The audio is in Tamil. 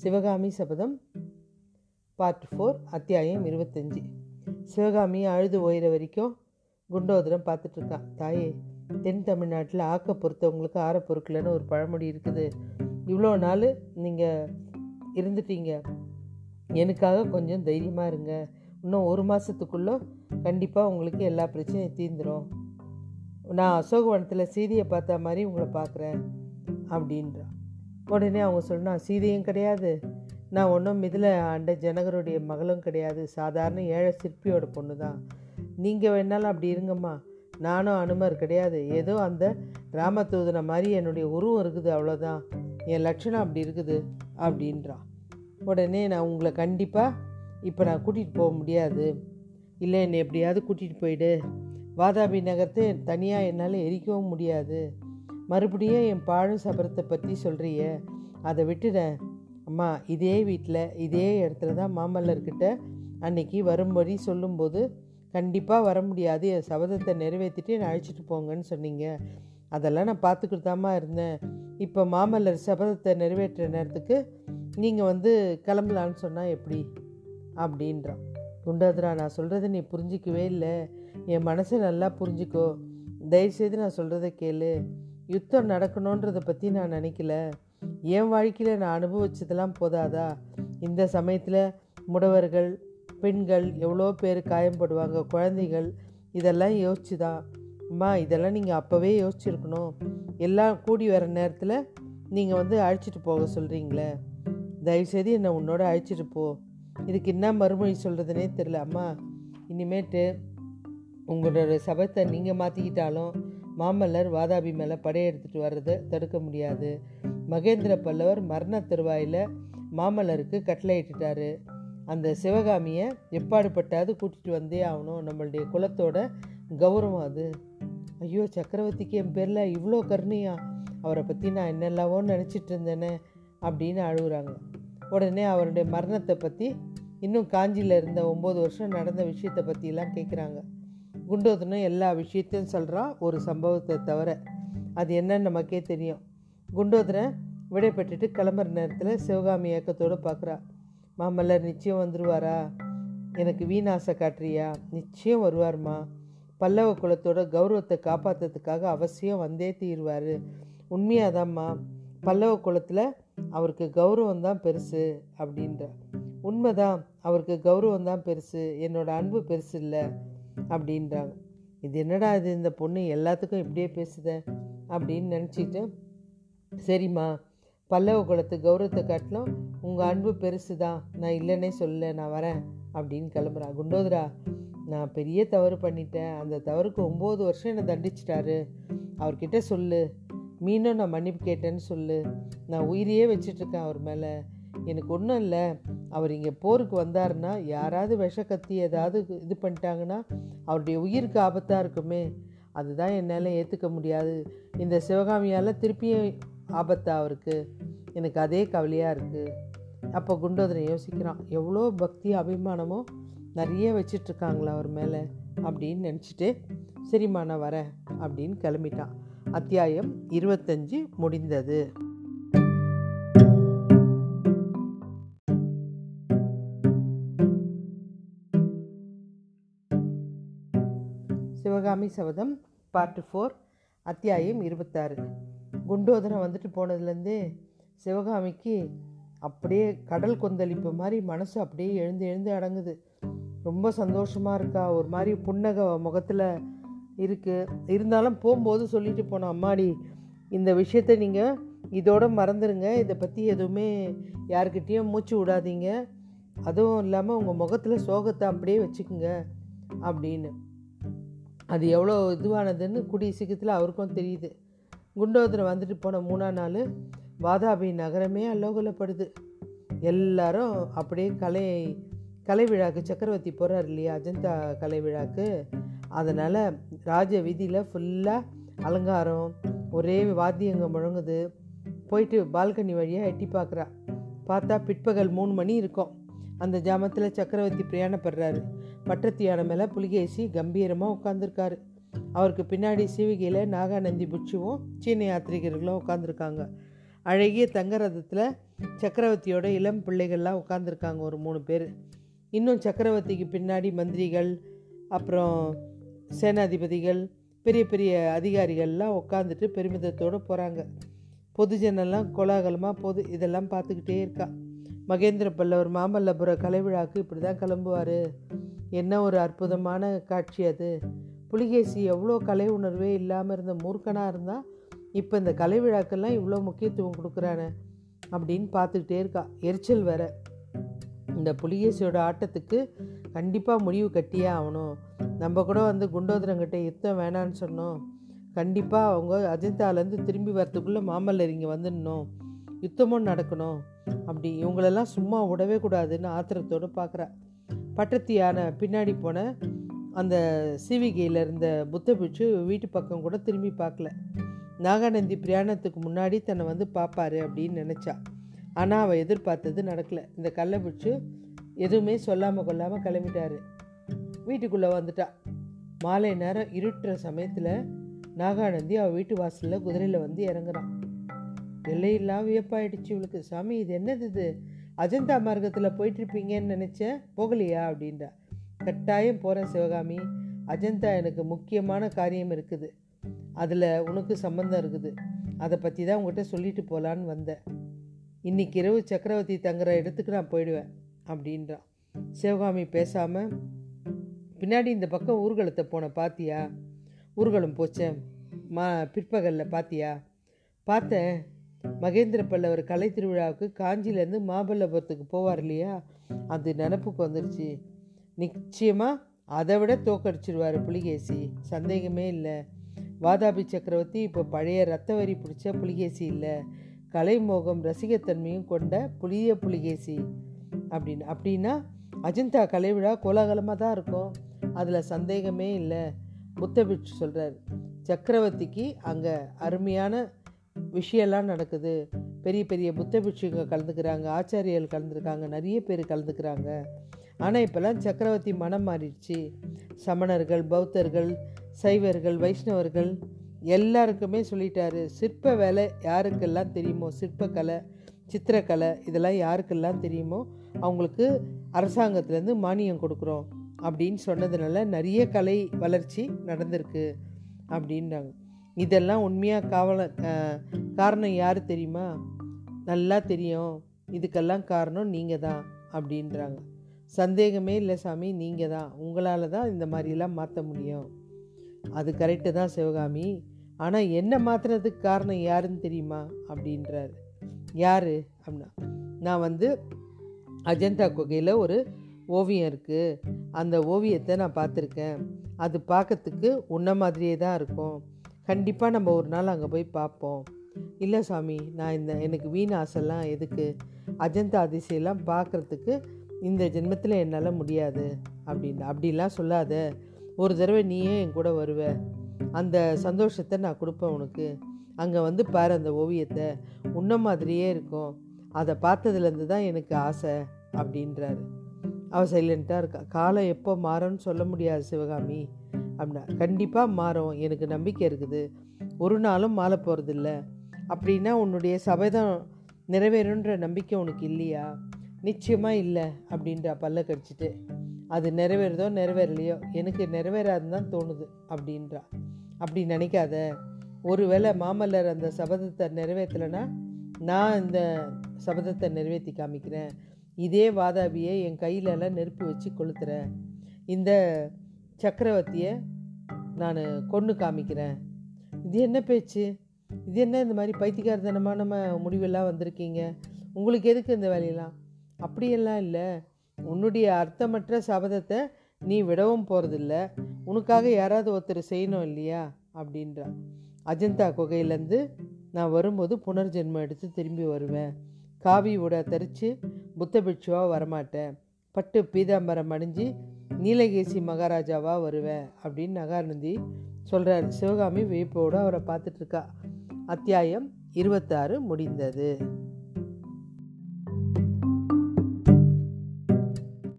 சிவகாமி சபதம் பார்ட் ஃபோர் அத்தியாயம் இருபத்தஞ்சி. சிவகாமி அழுது ஓயிற வரைக்கும் குண்டோதரம் பார்த்துட்ருக்கான். தாயே தென் தமிழ்நாட்டில் ஆக்க பொறுத்தவங்களுக்கு ஆற பொறுக்கலன்னு ஒரு பழமொழி இருக்குது. இவ்வளோ நாள் நீங்கள் இருந்துட்டீங்க. எனக்காக கொஞ்சம் தைரியமாக இருங்க. இன்னும் ஒரு மாதத்துக்குள்ளே கண்டிப்பாக உங்களுக்கு எல்லா பிரச்சனையும் தீர்ந்துடும் நான் அசோகவனத்தில் சீதியை பார்த்த மாதிரி உங்களை பார்க்குறேன் அப்படின்றான். உடனே அவங்க சொன்னா சீதையும் கிடையாது. நான் ஒன்றும் இதில் ஆண்ட ஜனகருடைய மகளும் கிடையாது. சாதாரண ஏழை சிற்பியோட பொண்ணு தான் நீங்கள் வேணாலும் அப்படி இருங்கம்மா. நானும் அனுமர் கிடையாது. ஏதோ அந்த ராமதூதனை மாதிரி என்னுடைய உருவம் இருக்குது அவ்வளோதான் என் லட்சணம் அப்படி இருக்குது அப்படின்றான் உடனே நான் உங்களை கண்டிப்பாக இப்போ நான் கூட்டிகிட்டு போக முடியாது. இல்லை என்னை எப்படியாவது கூட்டிகிட்டு போயிடு. வாதாபி நகரத்தை தனியாக என்னால் எரிக்கவும் முடியாது. மறுபடியும் என் பாழும் சபரத்தை பற்றி சொல்கிறிய அதை விட்டுடேன் அம்மா இதே வீட்டில் இதே இடத்துல தான் மாமல்லர்கிட்ட அன்னைக்கு வரும்படி சொல்லும்போது கண்டிப்பாக வர முடியாது. என் சபதத்தை நிறைவேற்றிட்டு என்னை அழைச்சிட்டு போங்கன்னு சொன்னீங்க. அதெல்லாம் நான் பார்த்துக்கிட்டுதாம்மா இருந்தேன். இப்போ மாமல்லர் சபதத்தை நிறைவேற்ற நேரத்துக்கு நீங்கள் வந்து கிளம்பலான்னு சொன்னால் எப்படி? அப்படின்றான். குண்டாதுரா நான் சொல்கிறத நீ புரிஞ்சிக்கவே இல்லை. என் மனசை நல்லா புரிஞ்சிக்கோ. தயவுசெய்து நான் சொல்கிறத கேளு. யுத்தம் நடக்கணுன்றதை பற்றி நான் நினைக்கல. என் வாழ்க்கையில் நான் அனுபவிச்சதெல்லாம் போதாதா? இந்த சமயத்தில் முடவர்கள் பெண்கள் எவ்வளோ பேர் காயப்படுவாங்க குழந்தைகள் இதெல்லாம் யோசிச்சு தான் அம்மா இதெல்லாம் நீங்கள் அப்போவே யோசிச்சிருக்கணும். எல்லாம் கூடி வர நேரத்தில் நீங்கள் வந்து அழைச்சிட்டு போக சொல்கிறீங்களே தயவுசெய்து என்னை உன்னோட அழைச்சிட்டு போ. இதுக்கு என்ன மறுமொழி சொல்கிறதுனே தெரில அம்மா இனிமேட்டு உங்களோட சபத்தை நீங்கள் மாற்றிக்கிட்டாலும் மாமல்லர் வாதாபி மேலே படையெடுத்துட்டு வர்றதை தடுக்க முடியாது. மகேந்திர பல்லவர் மரண தருவாயில் மாமல்லருக்கு கட்டளையிட்டுட்டாரு அந்த சிவகாமியை எப்பாடுபட்டாவது கூட்டிகிட்டு வந்தே ஆகணும். நம்மளுடைய குலத்தோட கௌரவம் அது. ஐயோ சக்கரவர்த்திக்கு என் பேரில் இவ்வளோ கருணையா. அவரை பற்றி நான் என்னெல்லாவோ நினச்சிட்டு இருந்தேனே அப்படின்னு அழுகுறாங்க. உடனே அவருடைய மரணத்தை பற்றி இன்னும் காஞ்சியில் இருந்த ஒம்பது வருஷம் நடந்த விஷயத்தை பற்றிலாம் கேட்குறாங்க குண்டோதனும் எல்லா விஷயத்தையும் சொல்கிறான் ஒரு சம்பவத்தை தவிர அது என்னன்னு நமக்கே தெரியும். குண்டோதனை விடைபெற்றுட்டு கிளம்புற நேரத்தில் சிவகாமி இயக்கத்தோடு பார்க்குறா மாமல்லர் நிச்சயம் வந்துடுவாரா எனக்கு வீணாசை காட்டுறியா? நிச்சயம் வருவார்மா? பல்லவ குலத்தோட கௌரவத்தை காப்பாற்றுறதுக்காக அவசியம் வந்தே தீருவார். உண்மையாதாம்மா? பல்லவ குலத்தில் அவருக்கு கௌரவம் தான் பெருசு அப்படின்ற. உண்மைதான் அவருக்கு கௌரவம் தான் பெருசு. என்னோட அன்பு பெருசு இல்லை. அப்படின்றாங்க. இது என்னடா இது? இந்த பொண்ணு எல்லாத்துக்கும் இப்படியே பேசுத? அப்படின்னு நினச்சிட்டு சரிம்மா பல்லவ குலத்து கௌரவத்தை காட்டிலும் உங்கள் அன்பு பெருசு தான் நான் இல்லைன்னே சொல்ல நான் வரேன். அப்படின்னு கிளம்புறா. குண்டோதரா நான் பெரிய தவறு பண்ணிட்டேன். அந்த தவறுக்கு ஒம்பது வருஷம் என்னை தண்டிச்சிட்டாரு. அவர்கிட்ட சொல்லு. மீண்டும் நான் மன்னிப்பு கேட்டேன்னு சொல்லு. நான் உயிரையே வச்சிட்ருக்கேன் அவர் மேலே. எனக்கு ஒன்றும் இல்லை. அவர் இங்கே போருக்கு வந்தார்னா யாராவது விஷ கத்தி ஏதாவது இது பண்ணிட்டாங்கன்னா அவருடைய உயிருக்கு ஆபத்தாக இருக்குமே. அதுதான் என்னால் ஏற்றுக்க முடியாது. இந்த சிவகாமியால் திருப்பியும் ஆபத்தா அவருக்கு. எனக்கு அதே கவலையாக இருக்குது அப்போ குண்டோதரன் யோசிக்கிறான் எவ்வளோ பக்தி அபிமானமோ நிறைய வச்சிட்ருக்காங்களா அவர் மேலே அப்படின்னு நினச்சிட்டு சரிம்மா நான் வரேன் அப்படின்னு கிளம்பிட்டான். அத்தியாயம் இருபத்தஞ்சு முடிந்தது. சிவகாமி சபதம் பார்ட் ஃபோர் அத்தியாயம் இருபத்தாறு. குண்டோதரம் வந்துட்டு போனதுலேருந்தே சிவகாமிக்கு அப்படியே கடல் கொந்தளிப்பு மாதிரி மனசு அப்படியே எழுந்து எழுந்து அடங்குது. ரொம்ப சந்தோஷமாக இருக்கா ஒரு மாதிரி புன்னக முகத்தில் இருக்குது இருந்தாலும் போகும்போது சொல்லிட்டு போனோம் அம்மாடி இந்த விஷயத்தை நீங்கள் இதோடு மறந்துடுங்க இதை பற்றி எதுவுமே யாருக்கிட்டேயும் மூச்சு விடாதீங்க. அதுவும் இல்லாமல் உங்கள் முகத்தில் சோகத்தை அப்படியே வச்சுக்குங்க. அப்படின்னு. அது எவ்வளோ இதுவானதுன்னு கூடிய சீக்கிரத்தில் அவருக்கும் தெரியுது. குண்டோதரை வந்துட்டு போன மூணா நாள் வாதாபி நகரமே அல்லோகலப்படுது எல்லாரும் அப்படியே கலை கலை விழாக்கு சக்கரவர்த்தி போகிறார் இல்லையா அஜந்தா கலை விழாக்கு. அதனால் ராஜ வீதியில் ஃபுல்லாக அலங்காரம் ஒரே வாத்தியங்க முழங்குது. போயிட்டு பால்கனி வழியாக எட்டி பார்க்குறா பார்த்தா பிற்பகல் மூணு மணி இருக்கும். அந்த ஜாமத்தில் சக்கரவர்த்தி பிரயாணப்படுறாரு. பட்டத்தியான மேலே புலிகேசி கம்பீரமாக உட்காந்துருக்காரு அவருக்கு பின்னாடி சிவிகையில் நாகாநந்தி புட்சுவும் சீன யாத்ரிகர்களும் உட்காந்துருக்காங்க அழகிய தங்க ரதத்தில் சக்கரவர்த்தியோட இளம் பிள்ளைகள்லாம் உட்காந்துருக்காங்க ஒரு மூணு பேர். இன்னும் சக்கரவர்த்திக்கு பின்னாடி மந்திரிகள் அப்புறம் சேனாதிபதிகள் பெரிய பெரிய அதிகாரிகள்லாம் உட்காந்துட்டு பெருமிதத்தோடு போகிறாங்க பொதுஜனெல்லாம் கோலாகலமாக பொது இதெல்லாம் பார்த்துக்கிட்டே இருக்கா. மகேந்திர பல்லவர் மாமல்லபுர கலைவிழாவுக்கு இப்படி தான் கிளம்புவார். என்ன ஒரு அற்புதமான காட்சி அது. புலிகேசி எவ்வளோ கலை உணர்வே இல்லாமல் இருந்த மூர்க்கனாக இருந்தால் இப்போ இந்த கலை விழாக்கெல்லாம் இவ்வளோ முக்கியத்துவம் கொடுக்குறானே அப்படின்னு பார்த்துக்கிட்டே இருக்கா. எரிச்சல் வேற. இந்த புலிகேசியோட ஆட்டத்துக்கு கண்டிப்பாக முடிவு கட்டியே ஆகணும். நம்ம கூட வந்து குண்டோதரங்கிட்ட யுத்தம் வேணான்னு சொன்னோம். கண்டிப்பாக அவங்க அஜந்தாலேருந்து திரும்பி வரத்துக்குள்ளே மாமல்லர் இங்கே வந்துடணும். யுத்தமும் நடக்கணும். அப்படி இவங்களெல்லாம் சும்மா விடவே கூடாதுன்னு ஆத்திரத்தோடு பார்க்குறா பட்டத்தியான பின்னாடி போன அந்த சிவிகையில் இருந்த புத்த பிட்சு வீட்டு பக்கம் கூட திரும்பி பார்க்கல. நாகாநந்தி பிரயாணத்துக்கு முன்னாடி தன்னை வந்து பார்ப்பாரு அப்படின்னு நினச்சா. ஆனால் அவள் எதிர்பார்த்தது நடக்கலை. இந்த கல்லை பிடிச்சு எதுவுமே சொல்லாமல் கொள்ளாமல் கிளம்பிட்டாரு. வீட்டுக்குள்ளே வந்துட்டா. மாலை நேரம் இருட்டுற சமயத்தில் நாகாநந்தி அவள் வீட்டு வாசலில் குதிரையில் வந்து இறங்குறான் எல்லையெல்லாம் வியப்பாயிடுச்சு இவளுக்கு. சாமி இது என்னது இது? அஜந்தா மார்க்கத்தில் போயிட்டுருப்பீங்கன்னு நினச்சேன். போகலையா அப்படின்றா. கட்டாயம் போகிறேன் சிவகாமி. அஜந்தா எனக்கு முக்கியமான காரியம் இருக்குது. அதில் உனக்கு சம்மந்தம் இருக்குது. அதை பற்றி தான் உங்கள்கிட்ட சொல்லிட்டு போகலான்னு வந்தேன். இன்னைக்கு இரவு சக்கரவர்த்தி தங்குற இடத்துக்கு நான் போயிடுவேன் அப்படின்றான் சிவகாமி பேசாமல் பின்னாடி இந்த பக்கம் ஊர்வலத்தை போன பாத்தியா? ஊர்வலம் போச்சேன் மா பிற்பகலில் பாத்தியா? பார்த்தேன். மகேந்திர பல்லவர் கலை திருவிழாவுக்கு காஞ்சியிலேருந்து மாமல்லபுரத்துக்கு போவார் இல்லையா? அது நினப்புக்கு வந்துருச்சு. நிச்சயமாக அதை விட தோக்கடிச்சிருவார் புலிகேசி. சந்தேகமே இல்லை. வாதாபி சக்கரவர்த்தி இப்போ பழைய ரத்த வரி பிடிச்ச புலிகேசி இல்லை. கலைமோகம் ரசிகத்தன்மையும் கொண்ட புளிய புலிகேசி. அப்படின்னு. அப்படின்னா அஜந்தா கலை விழா கோலாகலமாக தான் இருக்கும். அதில் சந்தேகமே இல்லை. புத்தபிட்சு சொல்கிறார் சக்கரவர்த்திக்கு அங்கே அருமையான விஷயம்லாம் நடக்குது. பெரிய பெரிய புத்த பிட்சுங்க கலந்துக்கிறாங்க ஆச்சாரியர்கள் கலந்துருக்காங்க நிறைய பேர் கலந்துக்கிறாங்க. ஆனால் இப்போல்லாம் சக்கரவர்த்தி மனம் மாறிடுச்சு. சமணர்கள் பௌத்தர்கள் சைவர்கள் வைஷ்ணவர்கள் எல்லாருக்குமே சொல்லிட்டாரு சிற்ப வேலை யாருக்கெல்லாம் தெரியுமோ சிற்பக்கலை சித்திரக்கலை இதெல்லாம் யாருக்கெல்லாம் தெரியுமோ அவங்களுக்கு அரசாங்கத்துலேருந்து மானியம் கொடுக்குறோம் அப்படின்னு சொன்னதுனால நிறைய கலை வளர்ச்சி நடந்திருக்கு அப்படின்றாங்க. இதெல்லாம் உண்மையாக காவல காரணம் யார் தெரியுமா? நல்லா தெரியும். இதுக்கெல்லாம் காரணம் நீங்கள் தான் அப்படின்றாங்க. சந்தேகமே இல்லை சாமி நீங்கள் தான். உங்களால் தான் இந்த மாதிரிலாம் மாற்ற முடியும். அது கரெக்டு தான் சிவகாமி. ஆனால் என்ன மாற்றுறதுக்கு காரணம் யாருன்னு தெரியுமா? அப்படின்றாரு. யார்? அப்படின்னா நான் வந்து அஜந்தா குகையில் ஒரு ஓவியம் இருக்குது அந்த ஓவியத்தை நான் பார்த்துருக்கேன். அது பார்க்கறதுக்கு உன்ன மாதிரியே தான் இருக்கும். கண்டிப்பாக நம்ம ஒரு நாள் அங்கே போய் பார்ப்போம் இல்லை சாமி நான் இந்த எனக்கு வீண் ஆசைலாம் எதுக்கு? அஜந்தா அதிசயெல்லாம் பார்க்குறதுக்கு இந்த ஜென்மத்தில் என்னால் முடியாது அப்படின்னு அப்படிலாம் சொல்லாத. ஒரு தடவை நீயே என் கூட வருவ. அந்த சந்தோஷத்தை நான் கொடுப்பேன் உனக்கு. அங்கே வந்து பாரு அந்த ஓவியத்தை. உன்ன மாதிரியே இருக்கும். அதை பார்த்ததுலேருந்து தான் எனக்கு ஆசை அப்படின்றாரு. அவள் சைலண்ட்டாக இருக்கா. காலம் எப்போ மாறும்னு சொல்ல முடியாது சிவகாமி. அப்படின்னா கண்டிப்பாக மாறும். எனக்கு நம்பிக்கை இருக்குது. ஒரு நாளும் மாற போகிறதில்ல அப்படின்னா உன்னுடைய சபதம் நிறைவேறுன்ற நம்பிக்கை உனக்கு இல்லையா? நிச்சயமாக இல்லை அப்படின்றா பல்ல கடிச்சிட்டு. அது நிறைவேறுதோ நிறைவேறலையோ எனக்கு நிறைவேறாதுன்னு தான் தோணுது அப்படின்றா. அப்படி நினைக்காத. ஒருவேளை மாமல்லர் அந்த சபதத்தை நிறைவேற்றலைன்னா நான் இந்த சபதத்தை நிறைவேற்றி காமிக்கிறேன். இதே வாதாபியை என் கையிலலாம் நெருப்பு வச்சு கொளுத்துறேன். இந்த சக்கரவர்த்தியை நான் கொன்று காமிக்கிறேன். இது என்ன பேச்சு? இது என்ன இந்த மாதிரி பைத்தியக்காரத்தனமான முடிவெல்லாம் வந்திருக்கீங்க? உங்களுக்கு எதுக்கு இந்த வேலையெல்லாம்? அப்படியெல்லாம் இல்லை. உன்னுடைய அர்த்தமற்ற சபதத்தை நீ விடவும் போகிறதில்ல உனக்காக யாராவது ஒருத்தர் செய்யணும் இல்லையா? அப்படின்றா. அஜந்தா குகையிலேருந்து நான் வரும்போது புனர்ஜென்மம் எடுத்து திரும்பி வருவேன். காவி உட தரித்து புத்த பிட்சுவாக வரமாட்டேன். பட்டு பீதாம்பரம் அணிஞ்சு நீலகேசி மகாராஜாவாக வருவேன் அப்படின்னு நகாநந்தி சொல்கிறார் சிவகாமி வியப்போடு அவரை பார்த்துட்ருக்கா அத்தியாயம் இருபத்தாறு முடிந்தது.